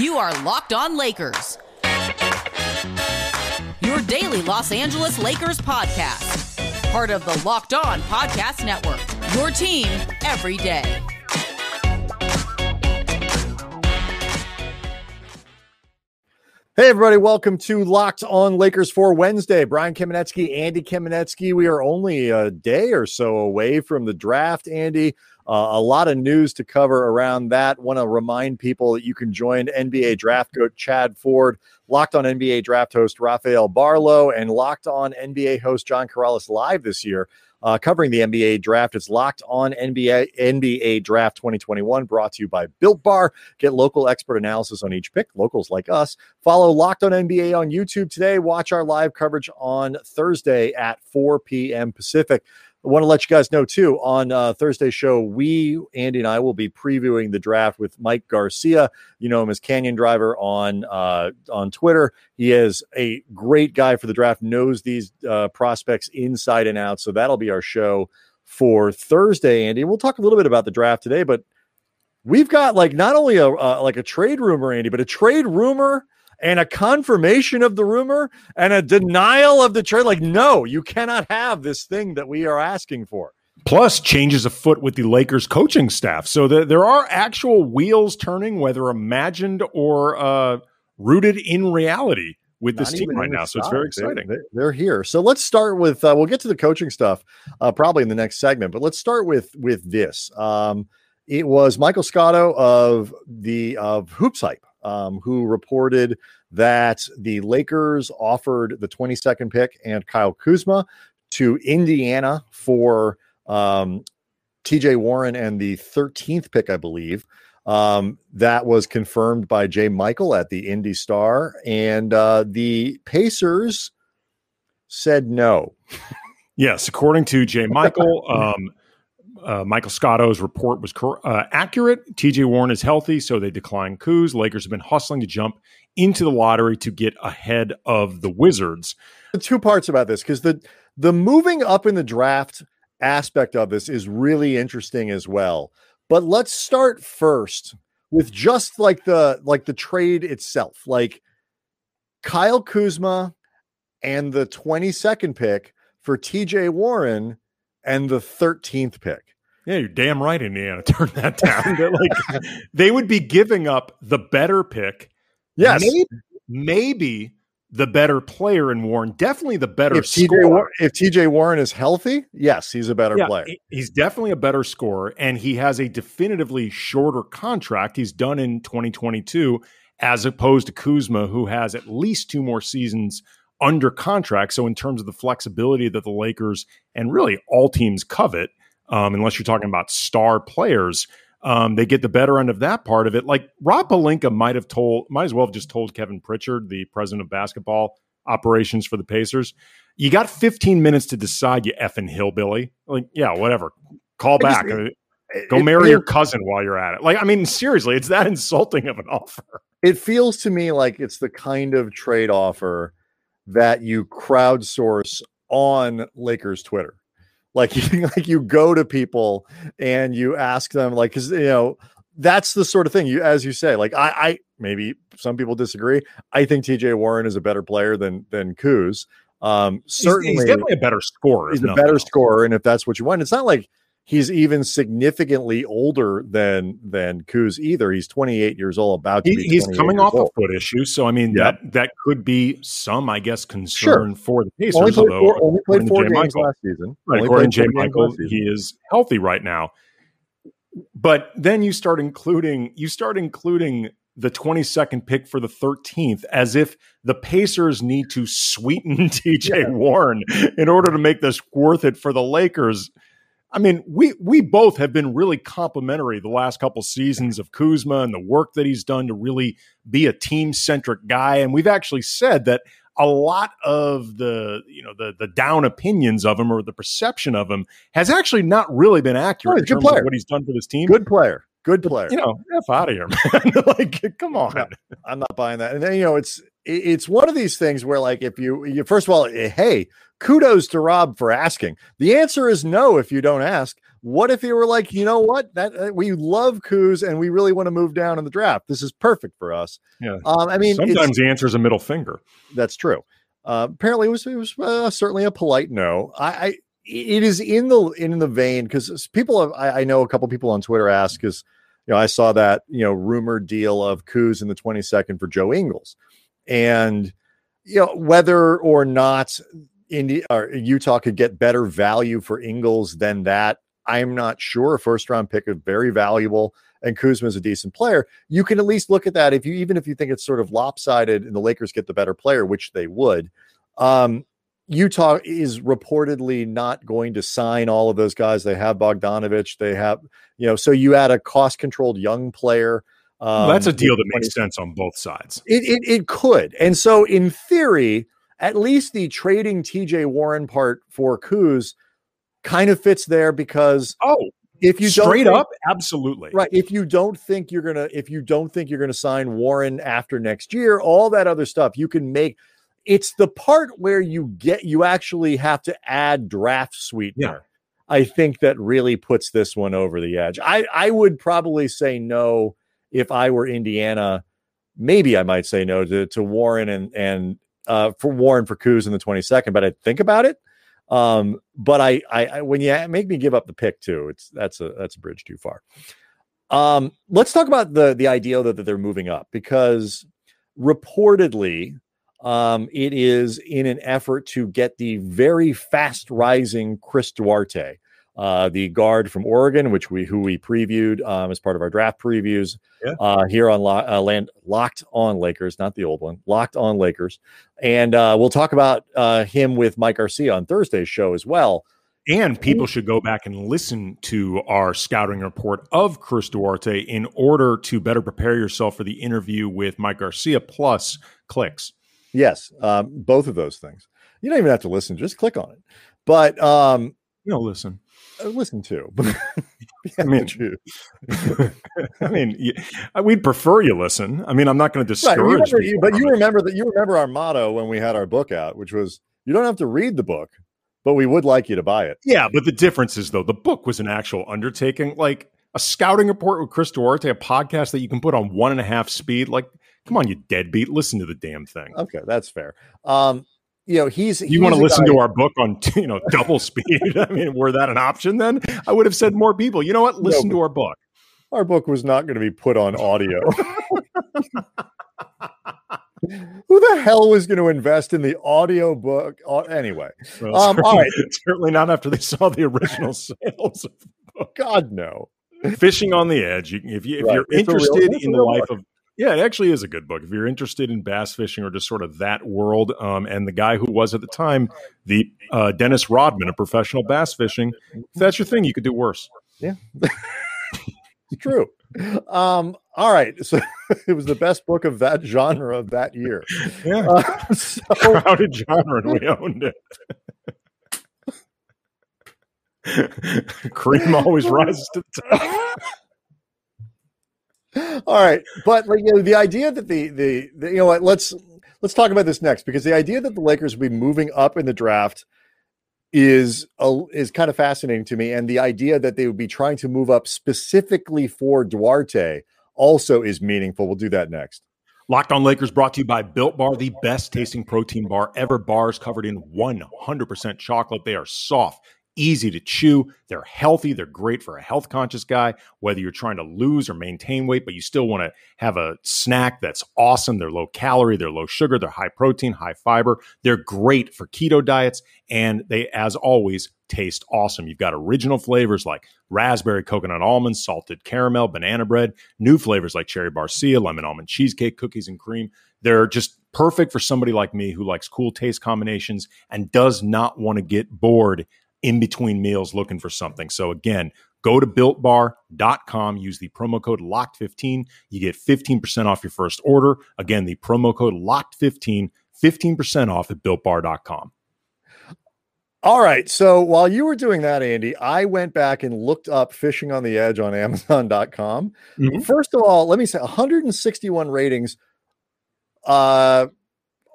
You are Locked On Lakers, your daily Los Angeles Lakers podcast. Part of the Locked On Podcast Network, your team every day. Hey, everybody, welcome to Locked On Lakers for Wednesday. Brian Kamenetzky, Andy Kamenetzky. We are only a day or so away from the draft, Andy. A lot of news to cover around that. Want to remind people that you can join NBA draft coach Chad Ford, Locked On NBA draft host Rafael Barlowe, and Locked On NBA host John Karalis live this year uh, covering the NBA draft. It's locked on NBA NBA Draft 2021, brought to you by Built Bar. Get local expert analysis on each pick. Locals like us. Follow Locked On NBA on YouTube today. Watch our live coverage on Thursday at 4 p.m. Pacific. I want to let you guys know too on uh, Thursday's show, we, Andy and I, will be previewing the draft with Mike Garcia. You know him as Canyon Driver on uh, on Twitter. He is a great guy for the draft, knows these uh, prospects inside and out. So that'll be our show for Thursday, Andy. We'll talk a little bit about the draft today, but we've got like not only a uh, like a trade rumor, Andy, but a trade rumor and a confirmation of the rumor and a denial of the trade. Like, no, you cannot have this thing that we are asking for. Plus, changes afoot with the Lakers coaching staff. So the, there are actual wheels turning, whether imagined or uh, rooted in reality with Not this team right now. So it's very exciting. They, they're, here. So let's start with. Uh, we'll get to the coaching stuff uh, probably in the next segment, but let's start with with this. Um, it was Michael Scotto of the of Hoops Hype um, who reported that the Lakers offered the 22nd pick and Kyle Kuzma to Indiana for um, TJ Warren and the 13th pick, I believe. Um, that was confirmed by Jay Michael at the Indy Star. And uh, the Pacers said no. yes, according to Jay Michael, um, uh, Michael Scotto's report was cor- uh, accurate. TJ Warren is healthy, so they declined Kuz. Lakers have been hustling to jump into the lottery to get ahead of the Wizards. Two parts about this because the the moving up in the draft aspect of this is really interesting as well. But let's start first with just like the like the trade itself, like Kyle Kuzma and the 22nd pick for TJ Warren and the 13th pick. Yeah, you're damn right, Indiana. Turn that down. like they would be giving up the better pick. Yes, maybe, maybe, the better player in Warren. Definitely the better if TJ, if TJ Warren is healthy, yes, he's a better yeah, player. He's definitely a better scorer, and he has a definitively shorter contract. He's done in 2022, as opposed to Kuzma, who has at least two more seasons under contract. So, in terms of the flexibility that the Lakers and really all teams covet, um, unless you're talking about star players, um, they get the better end of that part of it. Like Rob Pelinka might have told, might as well have just told Kevin Pritchard, the president of basketball operations for the Pacers, you got 15 minutes to decide, you effing hillbilly. Like, yeah, whatever. Call back. Just, Go it, marry it, your cousin while you're at it. Like, I mean, seriously, it's that insulting of an offer. It feels to me like it's the kind of trade offer that you crowdsource on Lakers Twitter. Like you, like you go to people and you ask them, like, because you know that's the sort of thing you, as you say, like I, I maybe some people disagree. I think T.J. Warren is a better player than than Kuz. Um, certainly, he's, he's definitely a better scorer. He's a better scorer, and if that's what you want, it's not like he's even significantly older than than Kuz either. He's 28 years old, about to he, be. He's coming off old. a foot issue, so I mean yep. that that could be some, I guess, concern sure. for the Pacers. Only played although, four, only played four games Michael, last season. Right, according to Jay Michael, he is healthy right now. But then you start including you start including the 22nd pick for the 13th as if the Pacers need to sweeten TJ yeah. Warren in order to make this worth it for the Lakers. I mean, we we both have been really complimentary the last couple seasons of Kuzma and the work that he's done to really be a team centric guy, and we've actually said that a lot of the you know the the down opinions of him or the perception of him has actually not really been accurate oh, terms player. what he's done for this team. Good player. Good player. You know, F out of here, man. like, come on. No, I'm not buying that. And then, you know, it's it's one of these things where, like, if you, you first of all, eh, hey, kudos to Rob for asking. The answer is no if you don't ask. What if you were like, you know what, that uh, we love Kuz and we really want to move down in the draft. This is perfect for us. Yeah. Um, I mean, sometimes the answer is a middle finger. That's true. Uh, apparently, it was it was uh, certainly a polite no. I, I it is in the in the vein because people have, I, I, know a couple people on Twitter ask because you know I saw that you know rumored deal of Kuz in the 22nd for Joe Ingles, and you know whether or not India or Utah could get better value for Ingles than that. I'm not sure. A first round pick is very valuable, and Kuzma is a decent player. You can at least look at that if you even if you think it's sort of lopsided and the Lakers get the better player, which they would. Um, Utah is reportedly not going to sign all of those guys. They have Bogdanovic. They have, you know, so you add a cost controlled young player. Um, well, that's a deal that makes sense on both sides. It, it, it could. And so, in theory, at least the trading TJ Warren part for Kuz kind of fits there because oh, if you straight think, up, absolutely right. If you don't think you're gonna, if you don't think you're gonna sign Warren after next year, all that other stuff you can make it's the part where you get you actually have to add draft sweetener. Yeah. I think that really puts this one over the edge. I I would probably say no if I were Indiana. Maybe I might say no to, to Warren and and uh, for Warren for Kuz in the 22nd, but I'd think about it. Um, but I, I, I when you make me give up the pick too, it's that's a that's a bridge too far. Um, let's talk about the the idea that, that they're moving up because reportedly um, it is in an effort to get the very fast rising Chris Duarte, uh, the guard from Oregon, which we who we previewed um, as part of our draft previews yeah. uh, here on Lo- uh, Land Locked on Lakers, not the old one, Locked on Lakers, and uh, we'll talk about uh, him with Mike Garcia on Thursday's show as well. And people should go back and listen to our scouting report of Chris Duarte in order to better prepare yourself for the interview with Mike Garcia plus clicks. Yes, um, both of those things. You don't even have to listen; just click on it. But um, you know, listen, listen to. I mean, I mean, uh, we'd prefer you listen. I mean, I'm not going to discourage right, you, but you remember that you remember our motto when we had our book out, which was you don't have to read the book, but we would like you to buy it. Yeah, but the difference is though the book was an actual undertaking, like a scouting report with Chris Duarte, a podcast that you can put on one and a half speed. Like Come on, you deadbeat. Listen to the damn thing. Okay, that's fair. Um, you know, he's you want to listen guy- to our book on you know double speed. I mean, were that an option then? I would have said more people. You know what? Listen no, to our book. Our book was not going to be put on audio. Who the hell was going to invest in the audio book? Anyway, well, um, all right. Certainly not after they saw the original sales. God no. Fishing on the edge. You, if, you, if right. you're it's interested real, in the life book. of yeah, it actually is a good book. If you're interested in bass fishing or just sort of that world, um, and the guy who was at the time the uh, Dennis Rodman of professional bass fishing, if that's your thing, you could do worse. Yeah, true. Um, all right, so it was the best book of that genre of that year. Yeah, uh, so, crowded genre, and we owned it. Cream always rises to the top. All right, but like, you know, the idea that the, the, the you know what let's let's talk about this next because the idea that the Lakers will be moving up in the draft is a, is kind of fascinating to me, and the idea that they would be trying to move up specifically for Duarte also is meaningful. We'll do that next. Locked on Lakers brought to you by Built Bar, the best tasting protein bar ever. Bars covered in 100% chocolate. They are soft easy to chew. They're healthy. They're great for a health conscious guy, whether you're trying to lose or maintain weight, but you still want to have a snack that's awesome. They're low calorie, they're low sugar, they're high protein, high fiber. They're great for keto diets. And they, as always, taste awesome. You've got original flavors like raspberry, coconut almond, salted caramel, banana bread, new flavors like cherry barcia, lemon almond cheesecake, cookies and cream. They're just perfect for somebody like me who likes cool taste combinations and does not want to get bored in between meals looking for something. So again, go to builtbar.com, use the promo code LOCKED15. You get 15% off your first order. Again, the promo code LOCKED15, 15% off at builtbar.com. All right. So while you were doing that, Andy, I went back and looked up fishing on the edge on Amazon.com. Mm-hmm. First of all, let me say 161 ratings. Uh,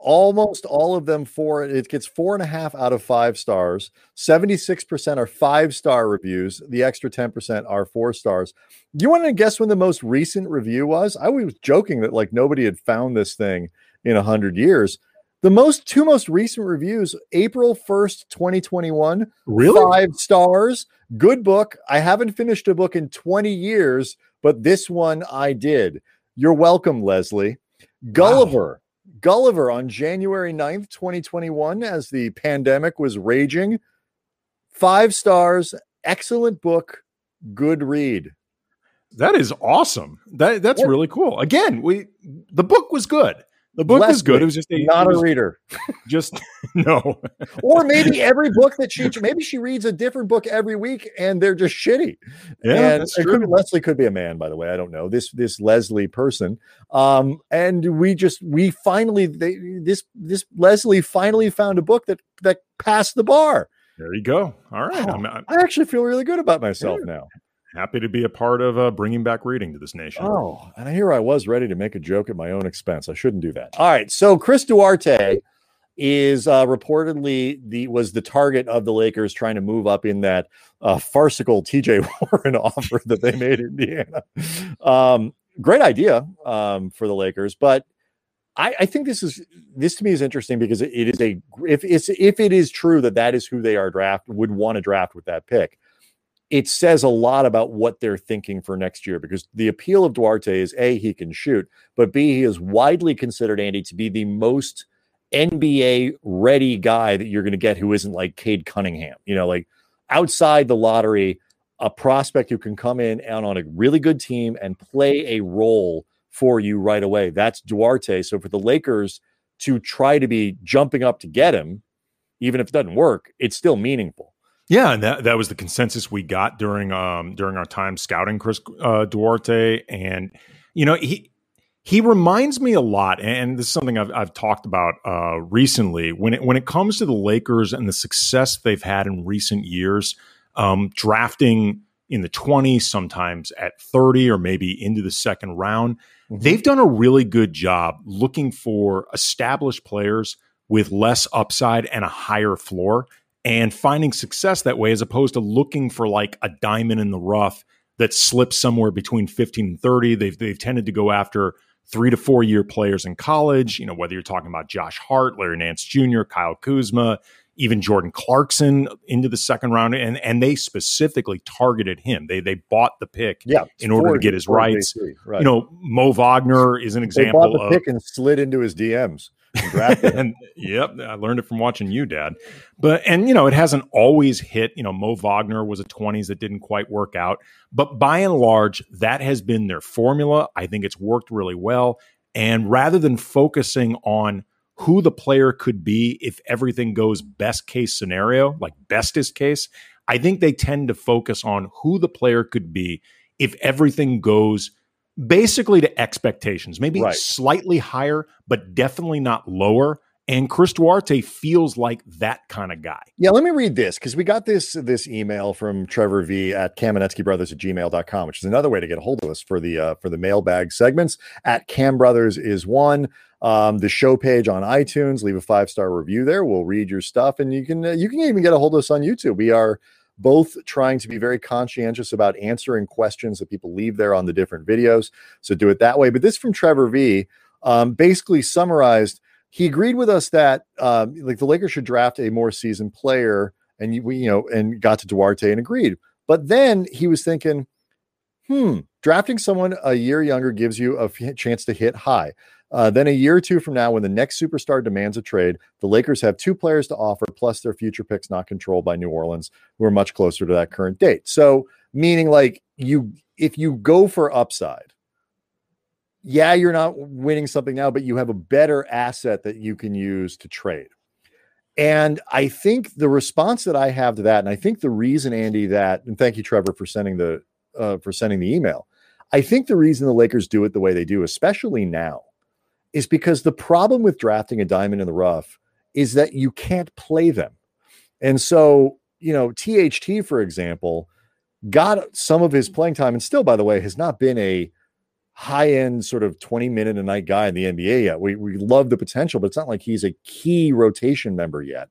almost all of them four it gets four and a half out of five stars. 76% are five star reviews. The extra 10% are four stars. You want to guess when the most recent review was? I was joking that like nobody had found this thing in a hundred years. The most two most recent reviews april 1st 2021 Really? five stars. Good book. I haven't finished a book in 20 years but this one i did. You're welcome leslie. Gulliver Gulliver on January 9th, 2021, as the pandemic was raging. Five stars, excellent book, good read. That is awesome. That that's Yeah. really cool. Again, we the book was good. The book was good. Leslie, It was just a, Not it a reader. just no. Or maybe every book that she maybe she reads a different book every week and they're just shitty. Yeah, and that's true. could Leslie could be a man, by the way. I don't know this this Leslie person. Um, and we just we finally they, this this Leslie finally found a book that that passed the bar. There you go. All right. Wow. I'm, I'm I actually feel really good about myself now. Happy to be a part of uh, bringing back reading to this nation. Oh, and here I was ready to make a joke at my own expense. I shouldn't do that. All right, so Chris Duarte is uh, reportedly the was the target of the Lakers trying to move up in that uh, farcical TJ Warren offer that they made in Indiana. Um, great idea um, for the Lakers, but I, I think this is this to me is interesting because it, it is a if it's if it is true that that is who they are draft would want to draft with that pick it says a lot about what they're thinking for next year because the appeal of Duarte is A, he can shoot, but B, he is widely considered, Andy, to be the most NBA ready guy that you're going to get who isn't like Cade Cunningham. You know, like outside the lottery, a prospect who can come in and on a really good team and play a role for you right away. That's Duarte. So for the Lakers to try to be jumping up to get him, even if it doesn't work, it's still meaningful. Yeah, and that that was the consensus we got during um during our time scouting Chris uh, Duarte, and you know he he reminds me a lot, and this is something I've I've talked about uh, recently when it when it comes to the Lakers and the success they've had in recent years, um, drafting in the twenties, sometimes at thirty or maybe into the second round. They've done a really good job looking for established players with less upside and a higher floor and finding success that way as opposed to looking for like a diamond in the rough that slips somewhere between 15 and 30 they've they've tended to go after 3 to 4 year players in college you know whether you're talking about Josh Hart, Larry Nance Jr., Kyle Kuzma, even Jordan Clarkson into the second round and and they specifically targeted him they they bought the pick Yeah, in order to get his rights Right. you know Mo Wagner is an they example bought the of pick and slid into his DMs. And yep, I learned it from watching you, Dad. But and you know, it hasn't always hit. You know, Mo Wagner was a twenties that didn't quite work out, but by and large, that has been their formula. I think it's worked really well. And rather than focusing on who the player could be if everything goes best case scenario, like bestest case, I think they tend to focus on who the player could be if everything goes basically to expectations, maybe Right. slightly higher, but definitely not lower. And Chris Duarte feels like that kind of guy. Yeah, let me read this because we got this this email from Trevor V at Kamenetzky at gmail.com, which is another way to get a hold of us for the uh, for the mailbag segments. At Cam Brothers is one. Um, the show page on iTunes, leave a five star review there. We'll read your stuff, and you can uh, you can even get a hold of us on YouTube. We are both trying to be very conscientious about answering questions that people leave there on the different videos. So do it that way. But this from Trevor V um, basically summarized he agreed with us that um, like the Lakers should draft a more seasoned player, and we you know and got to Duarte and agreed. But then he was thinking, hmm, drafting someone a year younger gives you a chance to hit high. Uh, then a year or two from now, when the next superstar demands a trade, the Lakers have two players to offer, plus their future picks not controlled by New Orleans, who are much closer to that current date. So, meaning like you, if you go for upside, yeah, you're not winning something now, but you have a better asset that you can use to trade. And I think the response that I have to that, and I think the reason, Andy, that, and thank you, Trevor, for sending the uh, for sending the email. I think the reason the Lakers do it the way they do, especially now, is because the problem with drafting a diamond in the rough is that you can't play them. And so, you know, THT, for example, got some of his playing time, and still, by the way, has not been a high end sort of 20 minute a night guy in the NBA yet. We we love the potential, but it's not like he's a key rotation member yet.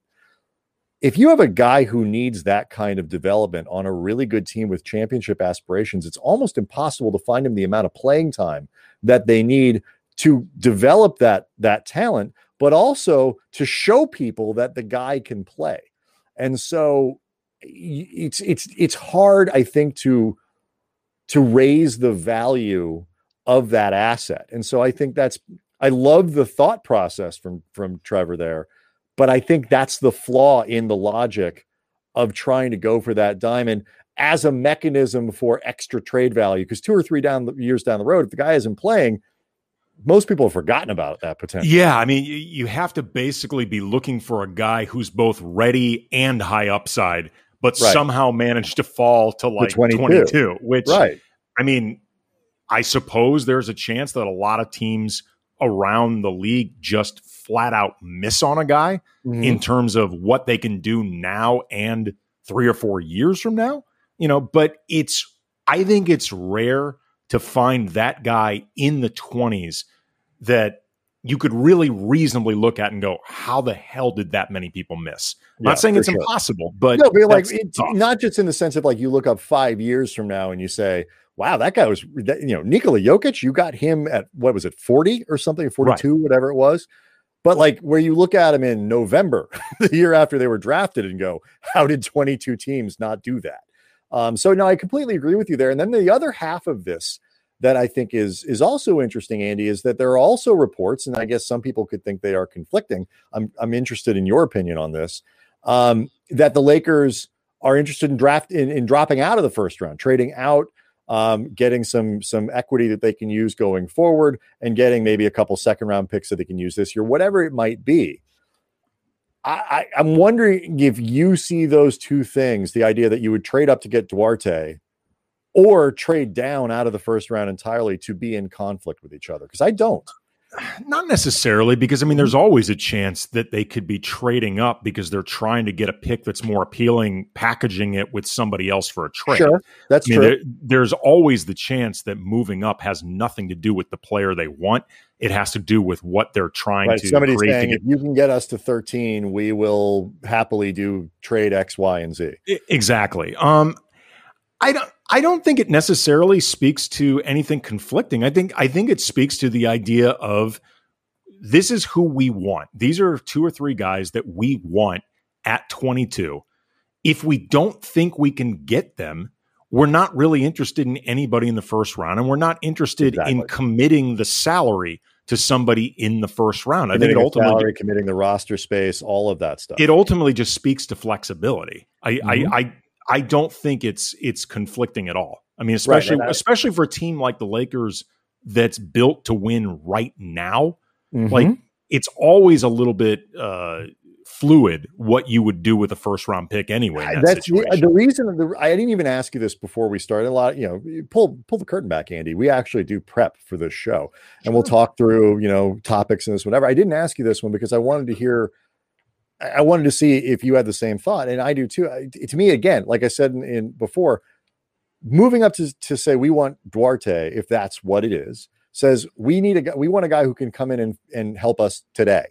If you have a guy who needs that kind of development on a really good team with championship aspirations, it's almost impossible to find him the amount of playing time that they need to develop that that talent, but also to show people that the guy can play. And so it's it's it's hard, I think, to to raise the value of that asset. And so I think that's I love the thought process from from Trevor there, but I think that's the flaw in the logic of trying to go for that diamond as a mechanism for extra trade value. Because two or three down years down the road, if the guy isn't playing, most people have forgotten about that potential. Yeah, I mean, you have to basically be looking for a guy who's both ready and high upside, but right. somehow managed to fall to like 22. 22, which, right. I mean, I suppose there's a chance that a lot of teams around the league just flat out miss on a guy mm-hmm. in terms of what they can do now and three or four years from now. You know, but it's, I think it's rare to find that guy in the 20s that you could really reasonably look at and go, how the hell did that many people miss? Yeah, not saying it's sure. impossible, but no, but like it's not just in the sense of like you look up five years from now and you say, wow, that guy was, you know, Nikola Jokic, you got him at what was it, 40 or something, 42, right. whatever it was. But like where you look at him in November, the year after they were drafted, and go, how did 22 teams not do that? Um, so no, I completely agree with you there. And then the other half of this that I think is is also interesting, Andy, is that there are also reports, and I guess some people could think they are conflicting. I'm I'm interested in your opinion on this. Um, that the Lakers are interested in draft in, in dropping out of the first round, trading out, um, getting some some equity that they can use going forward, and getting maybe a couple second round picks that they can use this year, whatever it might be. I, am wondering if you see those two things the idea that you would trade up to get Duarte or trade down out of the first round entirely to be in conflict with each other because I don't. Not necessarily, because I mean, there's always a chance that they could be trading up because they're trying to get a pick that's more appealing, packaging it with somebody else for a trade. Sure, that's I mean, true. There, there's always the chance that moving up has nothing to do with the player they want. It has to do with what they're trying right, to. Somebody's saying, if you can get us to 13, we will happily do trade X, Y, and Z. Exactly. Um, I don't. I don't think it necessarily speaks to anything conflicting. I think I think it speaks to the idea of this is who we want. These are two or three guys that we want at 22. If we don't think we can get them, we're not really interested in anybody in the first round, and we're not interested exactly. in committing the salary to somebody in the first round. I think it ultimately salary, committing the roster space, all of that stuff. It ultimately just speaks to flexibility. I, mm-hmm. I, I I don't think it's it's conflicting at all. I mean, especially right, especially for a team like the Lakers that's built to win right now. Mm-hmm. Like it's always a little bit uh, fluid what you would do with a first round pick anyway. That That's the, the, reason. The, I didn't even ask you this before we started. A lot, you know, pull pull the curtain back, Andy. We actually do prep for this show, and we'll talk through you know topics and this whatever. I didn't ask you this one because I wanted to hear I wanted to see if you had the same thought, and I do too. To me, again, like I said in, in before, moving up to, to say we want Duarte, if that's what it is, says we need a guy, we want a guy who can come in and, and help us today.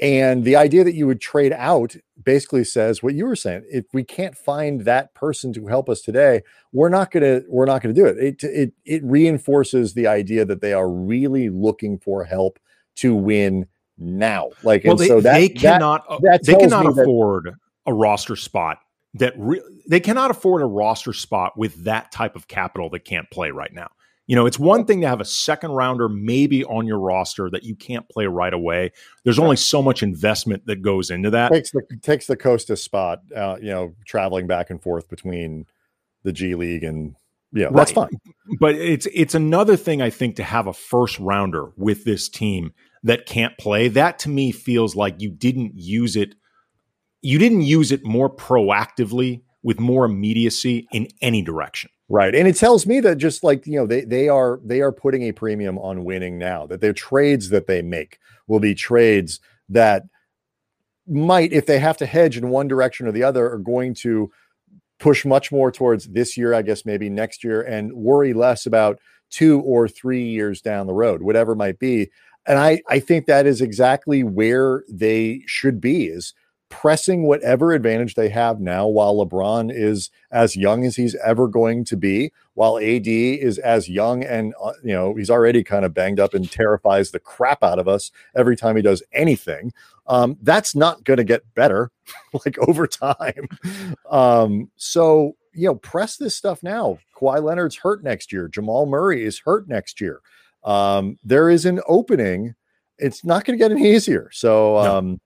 And the idea that you would trade out basically says what you were saying. If we can't find that person to help us today, we're not gonna we're not gonna do it. It it it reinforces the idea that they are really looking for help to win now. Like, well, they, so that, they cannot that, that they cannot afford that, a roster spot that re- they cannot afford a roster spot with that type of capital that can't play right now. You know, it's one thing to have a second rounder maybe on your roster that you can't play right away. There's only so much investment that goes into that. Takes the takes the Costa spot. Uh, you know, traveling back and forth between the G League and yeah, right. that's fine. But it's it's another thing I think to have a first rounder with this team that can't play, that to me feels like you didn't use it. You didn't use it more proactively with more immediacy in any direction. Right. And it tells me that just like, you know, they they are they are putting a premium on winning now, that their trades that they make will be trades that might, if they have to hedge in one direction or the other, are going to push much more towards this year, I guess maybe next year, and worry less about two or three years down the road, whatever might be. And I, I think that is exactly where they should be is pressing whatever advantage they have now while LeBron is as young as he's ever going to be, while AD is as young and, uh, you know, he's already kind of banged up and terrifies the crap out of us every time he does anything. Um, that's not going to get better like over time. Um, so, you know, press this stuff now. Kawhi Leonard's hurt next year. Jamal Murray is hurt next year. Um, there is an opening. It's not going to get any easier. So, um,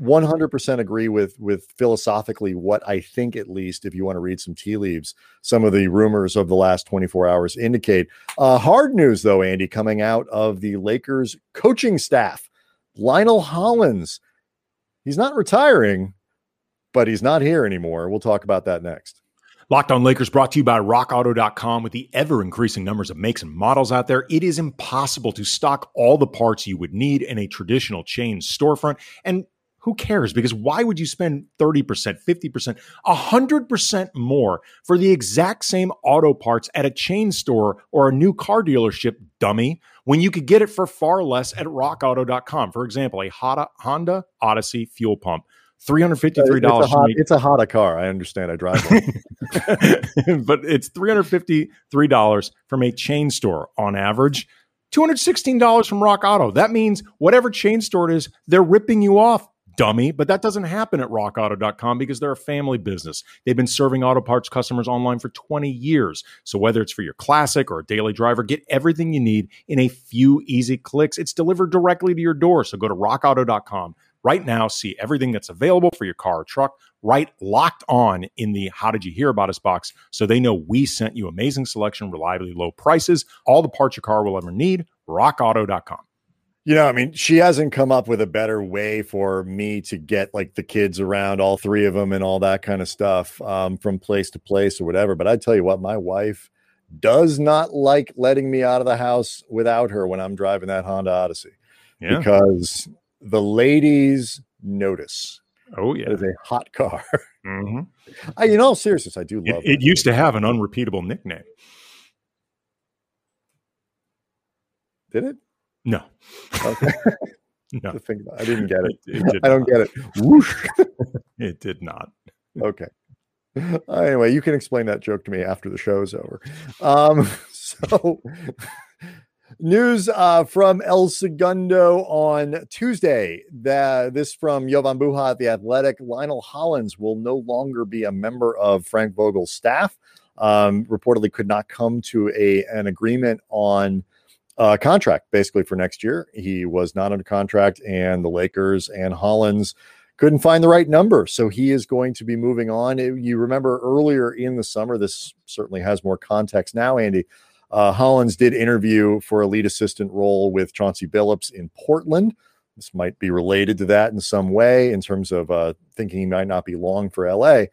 100% agree with with philosophically what I think at least if you want to read some tea leaves some of the rumors of the last 24 hours indicate. Uh, hard news though Andy coming out of the Lakers coaching staff. Lionel Hollins he's not retiring but he's not here anymore. We'll talk about that next Locked on Lakers brought to you by rockauto.com. With the ever increasing numbers of makes and models out there, it is impossible to stock all the parts you would need in a traditional chain storefront. And who cares? Because why would you spend 30%, 50%, 100% more for the exact same auto parts at a chain store or a new car dealership, dummy, when you could get it for far less at rockauto.com? For example, a Honda Odyssey fuel pump. Three hundred fifty-three dollars. It's, a Honda car. I understand. I drive one, but it's three hundred fifty-three dollars from a chain store on average. $216 from Rock Auto. That means whatever chain store it is, they're ripping you off dummy. But that doesn't happen at rockauto.com because they're a family business. They've been serving auto parts customers online for 20 years. So whether it's for your classic or a daily driver, get everything you need in a few easy clicks. It's delivered directly to your door. So go to rockauto.com right now, see everything that's available for your car or truck, right locked on in the How Did You Hear About Us box so they know we sent you amazing selection, reliably low prices, all the parts your car will ever need. RockAuto.com. You know, I mean, she hasn't come up with a better way for me to get like the kids around, all three of them, and all that kind of stuff um, from place to place or whatever. But I tell you what, my wife does not like letting me out of the house without her when I'm driving that Honda Odyssey yeah. because the ladies notice. Oh yeah, it's a hot car. Mm-hmm. I, in all seriousness, I do love it. It used to have an unrepeatable nickname. Did it? No. Okay. no. I didn't get it. it, it I don't not. get it. Whoosh. it did not. Okay. Anyway, you can explain that joke to me after the show's over. Um, so, news uh, from El Segundo on Tuesday. That this from Jovan Buha at the Athletic. Lionel Hollins will no longer be a member of Frank Vogel's staff. Um, reportedly, could not come to a an agreement on uh, contract basically for next year. He was not under contract, and the Lakers and Hollins couldn't find the right number. So he is going to be moving on. You remember earlier in the summer, this certainly has more context now, Andy. Uh, Hollins did interview for a lead assistant role with Chauncey Billups in Portland. This might be related to that in some way in terms of uh, thinking he might not be long for LA.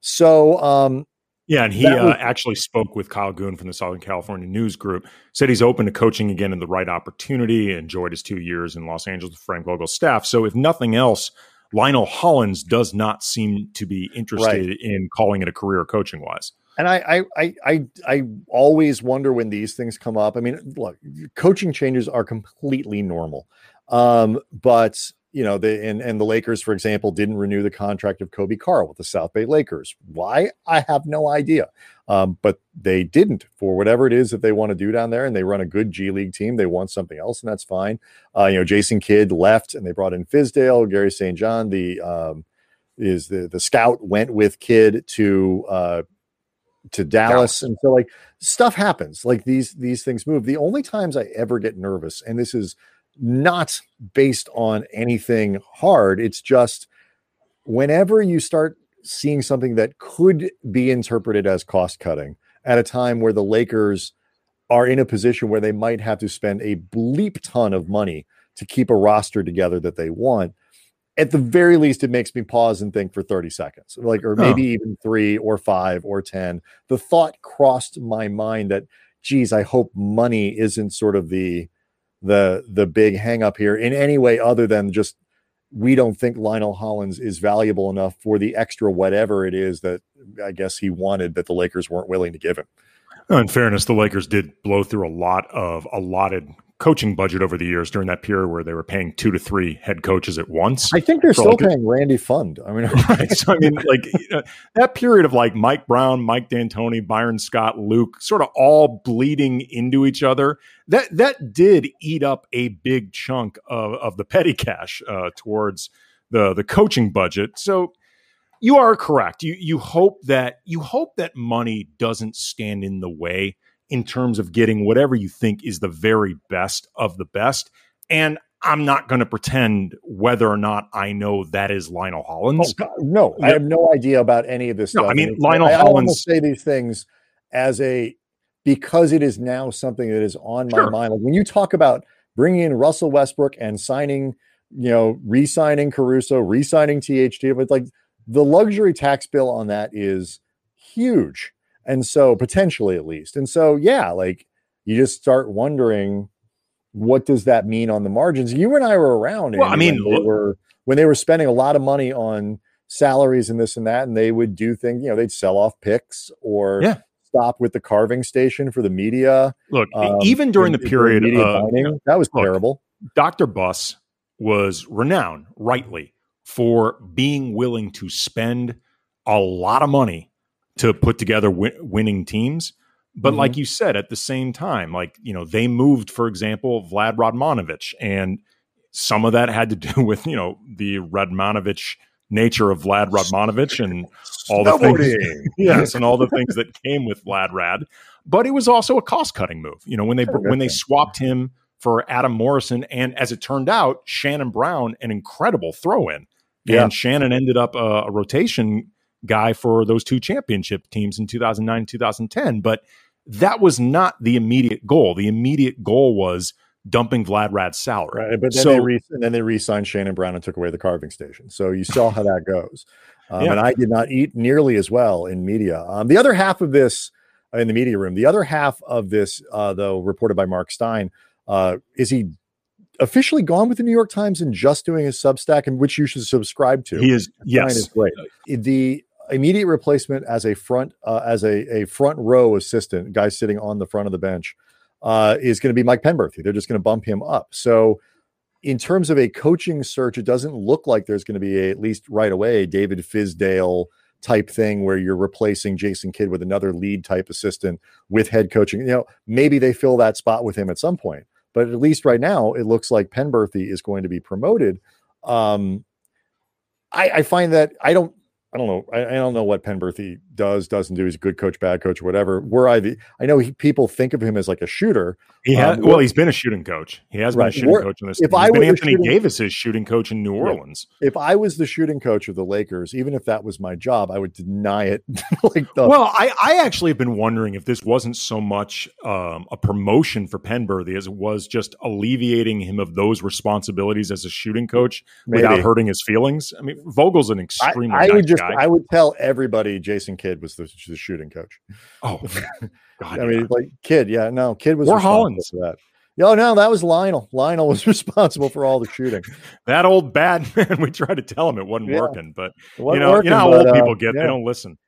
So um, yeah, and he was- uh, actually spoke with Kyle Goon from the Southern California News Group. Said he's open to coaching again in the right opportunity. Enjoyed his two years in Los Angeles with Frank Vogel's staff. So, if nothing else, Lionel Hollins does not seem to be interested right. in calling it a career coaching wise. And I, I, I, I always wonder when these things come up. I mean, look, coaching changes are completely normal, um, but you know, the and, and the Lakers, for example, didn't renew the contract of Coby Karl with the South Bay Lakers. Why? I have no idea. Um, but they didn't for whatever it is that they want to do down there, and they run a good G League team. They want something else, and that's fine. Uh, you know, Jason Kidd left, and they brought in Fizdale, Gary St. John. The um, is the the scout went with Kidd to uh, to Dallas, and so like stuff happens. Like these these things move. The only times I ever get nervous, and this is not based on anything hard. It's just whenever you start seeing something that could be interpreted as cost cutting at a time where the Lakers are in a position where they might have to spend a bleep ton of money to keep a roster together that they want. At the very least, it makes me pause and think for 30 seconds, like, or maybe oh. even three or five or 10. The thought crossed my mind that, geez, I hope money isn't sort of the the the big hang up here in any way other than just we don't think Lionel Hollins is valuable enough for the extra whatever it is that I guess he wanted that the Lakers weren't willing to give him. Oh, in fairness, the Lakers did blow through a lot of allotted coaching budget over the years during that period where they were paying two to three head coaches at once. I think they're still like paying Randy Pfund. I mean, right. So I mean, like you know, that period of like Mike Brown, Mike D'Antoni, Byron Scott, Luke, sort of all bleeding into each other. That that did eat up a big chunk of, of the petty cash uh, towards the the coaching budget. So you are correct. You you hope that you hope that money doesn't stand in the way in terms of getting whatever you think is the very best of the best. And I'm not going to pretend whether or not I know that is Lionel Hollins. Oh, no, I have no idea about any of this no, stuff. I mean, Lionel I, Hollins. I say these things as a because it is now something that is on my sure. mind. Like when you talk about bringing in Russell Westbrook and signing, you know, re-signing Caruso, re-signing THT, but like the luxury tax bill on that is huge. And so potentially at least. And so, yeah, like you just start wondering what does that mean on the margins? You and I were around. Well, I mean, when they were when they were spending a lot of money on salaries and this and that, and they would do things, you know, they'd sell off picks or yeah. stop with the carving station for the media. Look, um, even during the period of you know, that was look, terrible. Dr. Buss was renowned, rightly, for being willing to spend a lot of money to put together win- winning teams. But mm-hmm. like you said, at the same time, like, you know, they moved, for example, Vlad Radmanovic, and some of that had to do with, you know, the Radmanovic nature of Vlad Radmanovic and all the things, yes, and all the things that came with Vlad Rad. But it was also a cost cutting move. You know, when they when they swapped him for Adam Morrison, and as it turned out, Shannon Brown, an incredible throw in. Yeah. And Shannon ended up a, a rotation guy for those two championship teams in 2009 and 2010 but that was not the immediate goal the immediate goal was dumping Vlad Rad's salary right, but then so, they re- and then they re-signed Shannon Brown and took away the carving station so you saw how that goes um, yeah. and I did not eat nearly as well in media um, the other half of this uh, in the media room the other half of this uh, though reported by Marc Stein uh, is he officially gone with the New York Times and just doing his Substack, and which you should subscribe to. He is yes, is great. The immediate replacement as a front uh, as a, a front row assistant, guy sitting on the front of the bench, uh, is going to be Mike Penberthy. They're just going to bump him up. So, in terms of a coaching search, it doesn't look like there's going to be a, at least right away David Fizdale type thing where you're replacing Jason Kidd with another lead type assistant with head coaching. You know, maybe they fill that spot with him at some point, but at least right now it looks like Penberthy is going to be promoted. Um, I, I find that I don't I don't know. I, I, don't know what Penberthy does, doesn't do. He's a good coach, bad coach, whatever. Where I I know he, people think of him as like a shooter. He has, um, well, he's been a shooting coach. He has right. been a shooting coach in this. If. I was Anthony shooting, Davis's shooting coach in New Orleans. If I was the shooting coach of the Lakers, even if that was my job, I would deny it. like the, well, I, I actually have been wondering if this wasn't so much um, a promotion for Penberthy as it was just alleviating him of those responsibilities as a shooting coach maybe. without hurting his feelings. I mean, Vogel's an extremely. I, I would just, guy. I would tell everybody Jason Kidd was the, the shooting coach. Oh, God, I mean, like Kidd, yeah, no, Kidd was or Hollins for that. Oh no, that was Lionel. Lionel was responsible for all the shooting. that old bad man. We tried to tell him it wasn't yeah. working, but wasn't you know, working, you know how but, old people uh, get; yeah. they don't listen.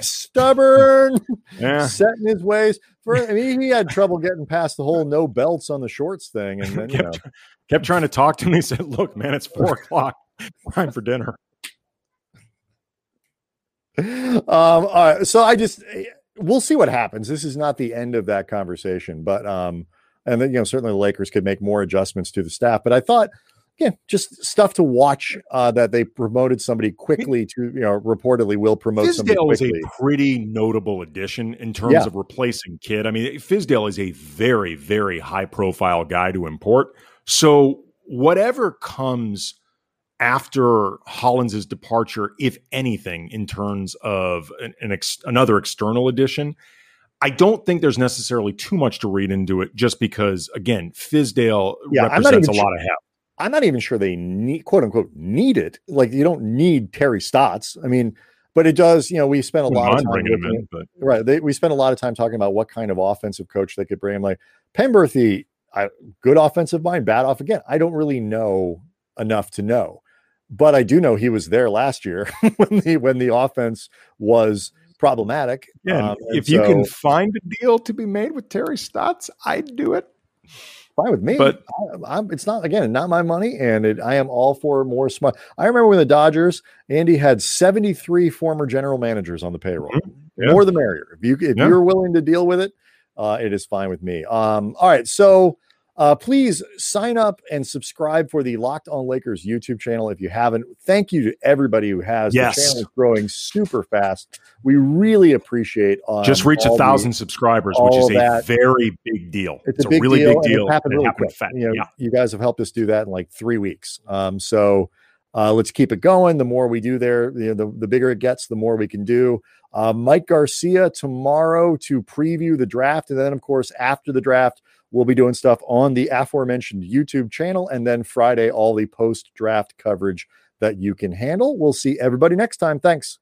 Stubborn, yeah, set in his ways. For I mean, he had trouble getting past the whole no belts on the shorts thing, and then kept, you know. kept trying to talk to me. He said, "Look, man, it's four o'clock. Time for dinner." Um, all right, so I just we'll see what happens. This is not the end of that conversation, but um, and then you know certainly the Lakers could make more adjustments to the staff. But I thought, yeah, just stuff to watch uh, that they promoted somebody quickly to you know reportedly will promote Fizdale somebody quickly. is a pretty notable addition in terms yeah. of replacing Kidd. I mean, Fizdale is a very very high profile guy to import. So whatever comes after Hollins's departure, if anything, in terms of an, an ex, another external addition. I don't think there's necessarily too much to read into it, just because again, Fizdale yeah, represents a lot of help. I'm not even sure they need quote unquote need it. Like you don't need Terry Stotts. I mean, but it does. You know, we spent a lot of time in, but. right. They, we spent a lot of time talking about what kind of offensive coach they could bring. him. like Penberthy, I, good offensive mind, bad off again. I don't really know enough to know but I do know he was there last year when the when the offense was problematic. Yeah, Um, if you can find a deal to be made with Terry Stotts, I'd do it. fine with me. But- I, I'm, it's not again not my money, and it, I am all for more smart. I remember when the Dodgers, Andy had 73 former general managers on the payroll. Yeah. More the merrier. If you if Yeah. you're willing to deal with it, uh, it is fine with me. Um, all right, so. Uh, please sign up and subscribe for the Locked On Lakers YouTube channel if you haven't. Thank you to everybody who has. Yes. The channel is growing super fast. We really appreciate. Um, Just reach a the- thousand subscribers, which is a very big deal. it's, a big really deal, big deal. It happened really happened quick. fast. You, know, yeah. you guys have helped us do that in like three weeks. Um, so uh, let's keep it going. The more we do there, you know, the, the bigger it gets, the more we can do. Uh, Mike Garcia tomorrow to preview the draft. And then, of course, after the draft, we'll be doing stuff on the aforementioned YouTube channel. And then Friday, all the post draft coverage that you can handle. We'll see everybody next time. Thanks.